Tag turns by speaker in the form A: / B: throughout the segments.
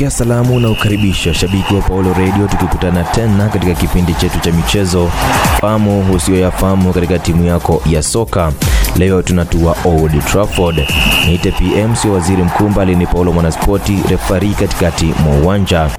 A: Pokea salamu na ukaribisha shabiki wa Paulo Radio, tukikutana tena katika kipindi chetu cha michezo fahamu usiyoyafahamu katika timu yako ya soka. Leo tunatua Old Trafford. Niite PM, sio waziri mkuu, mbali ni Paulo Mwanaspoti, refari katikati mwa uwanja.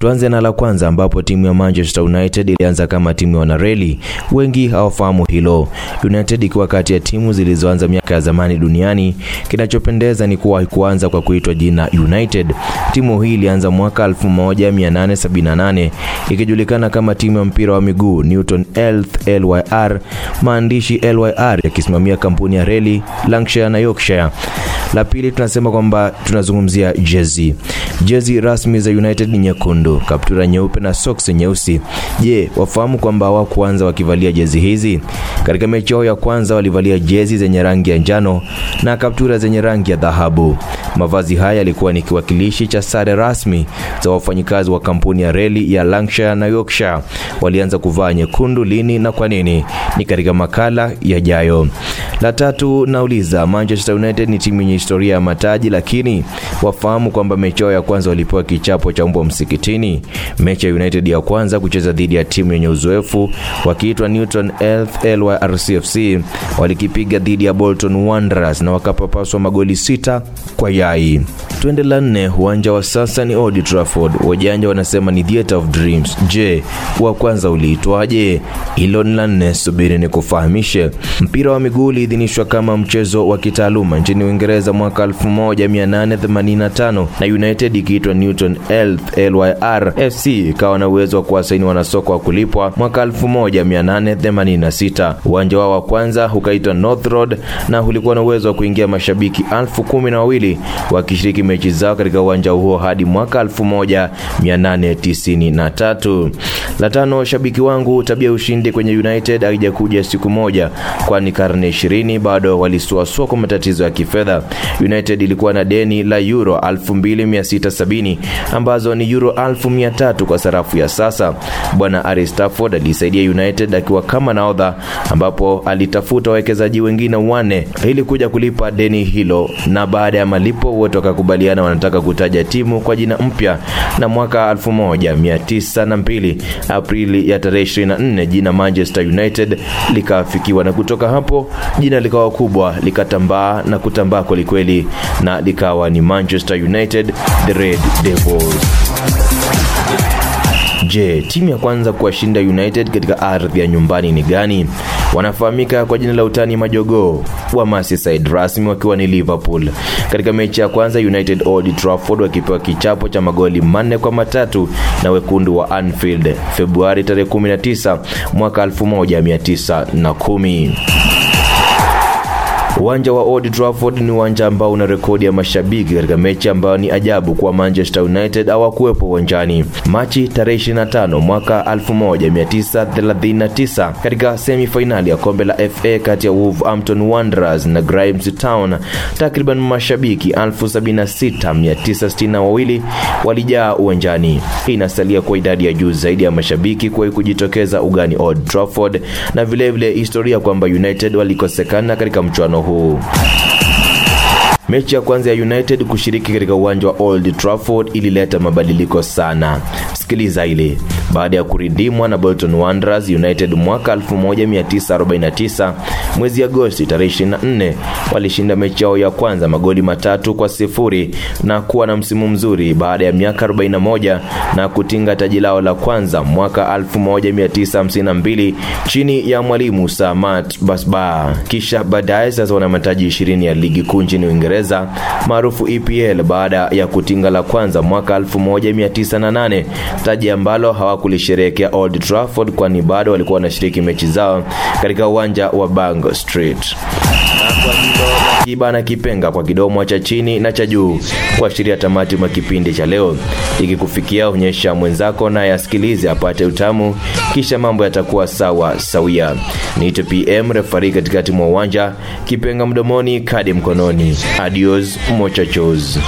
A: Tuanze na la kwanza ambapo timu ya Manchester United ilianza kama timu ya wanareli. Wengi hawafahamu hilo. United ikiwa kati ya timu zilizoanza miaka ya zamani duniani. Kinachopendeza ni kuwa haikuanza kwa kuitwa jina United. Timu hii ilianza mwaka 1878 ikijulikana kama timu ya mpira wa miguu Newton Heath LYR, maandishi LYR yakisimamia kampuni ya reli Lancashire na Yorkshire. La pili tunasema kwamba tunazungumzia jezi. Jezi rasmi za United ni nyekundu, kaptura nyeupe na soksi nyeusi. Je, wafahamu kwamba hawakuanza wakivalia jezi hizi? Katika mechi yao ya kwanza walivalia jezi zenye rangi ya njano na kaptura zenye rangi ya dhahabu. Mavazi haya yalikuwa ni kiwakilishi cha sare rasmi za wafanyikazi wa kampuni ya reli ya Lancashire na Yorkshire. Walianza kuvaa nyekundu lini na kwa nini? Ni katika makala yajayo. La tatu nauliza, Manchester United ni timu yenye historia ya mataji, lakini wafahamu kwamba mechi yao ya kwanza walipewa kichapo cha mbwa msikitini. Mechi ya United ya kwanza kucheza dhidi ya timu yenye uzoefu wakiitwa Newton Heath LYRCFC walikipiga dhidi ya Bolton Wanderers na wakapapaswa magoli sita kwa yai. Twende la nne, uwanja wa sasa ni Old Trafford. Wajanja wanasema ni theatre of dreams. Je, wa kwanza uliitwaje? Hilo ni la nne, subiri ni kufahamishe. Mpira wa miguu uliidhinishwa kama mchezo wa kitaaluma nchini Uingereza mwaka 1885 na United ikiitwa Newton Heath LYR FC ikawa na uwezo wa kuwasaini wanasoka wa kulipwa mwaka 1886. Uwanja wao wa kwanza ukaitwa North Road na ulikuwa na uwezo wa kuingia mashabiki elfu kumi na wawili wakishiriki mechi zao katika uwanja huo hadi mwaka 1893. La tano, shabiki wangu, tabia ya ushindi kwenye United haijakuja siku moja, kwani karne 20 bado walisuasua kwa matatizo ya kifedha. United ilikuwa na deni la euro 2670 ambazo ni euro 1300 kwa sarafu ya sasa. Bwana Ari Stafford alisaidia United akiwa kama nahodha, ambapo alitafuta wawekezaji wengine wanne ili kuja kulipa deni hilo, na baada ya malipo wote wakakubaliana wanataka kutaja timu kwa jina mpya, na mwaka 1902 Aprili ya tarehe 24 jina Manchester United likafikiwa, na kutoka hapo jina likawa kubwa likatambaa na kutambaa kwelikweli, na likawa ni Manchester United the Red Devils. Je, timu ya kwanza kuwashinda United katika ardhi ya nyumbani ni gani? Wanafahamika kwa jina la utani majogoo wa Merseyside, rasmi wakiwa ni Liverpool. Katika mechi ya kwanza United Old Trafford wakipewa kichapo cha magoli manne kwa matatu na wekundu wa Anfield Februari tarehe 19 mwaka 1910. Uwanja wa Old Trafford ni uwanja ambao una rekodi ya mashabiki katika mechi ambayo ni ajabu kuwa Manchester United hawakuwepo uwanjani. Machi tarehe 25 mwaka 1939 katika semi-finali ya kombe la FA kati ya Wolverhampton Wanderers na Grimes Town, takriban mashabiki 76962 walijaa uwanjani. Inasalia kwa idadi ya juu zaidi ya mashabiki kuwahi kujitokeza ugani Old Trafford, na vilevile vile historia kwamba United walikosekana katika mchuano huu. Mechi ya kwanza ya United kushiriki katika uwanja wa Old Trafford ilileta mabadiliko sana. Sikiliza hili. Baada ya kuridimwa na Bolton Wanderers, United mwaka 1949 mwezi Agosti tarehe 24 walishinda mechi yao ya kwanza magoli matatu kwa sifuri na kuwa na msimu mzuri baada ya miaka 41 na kutinga taji lao la kwanza mwaka 1952 chini ya mwalimu Sir Matt Busby. Kisha baadaye sasa wana mataji 20 ya ligi kuu nchini Uingereza maarufu EPL baada ya kutinga la kwanza mwaka 1908, taji ambalo hawakulisherehekea Old Trafford kwani bado walikuwa wanashiriki mechi zao katika uwanja wa Bango Street kiba na kipenga kwa kidomo cha chini na cha juu kuashiria tamati mwa kipindi cha leo. Ikikufikia onyesha mwenzako naye asikilize apate utamu, kisha mambo yatakuwa sawa sawia. Niite PM refari katikati mwa uwanja, kipenga mdomoni, kadi mkononi. Adios muchachos.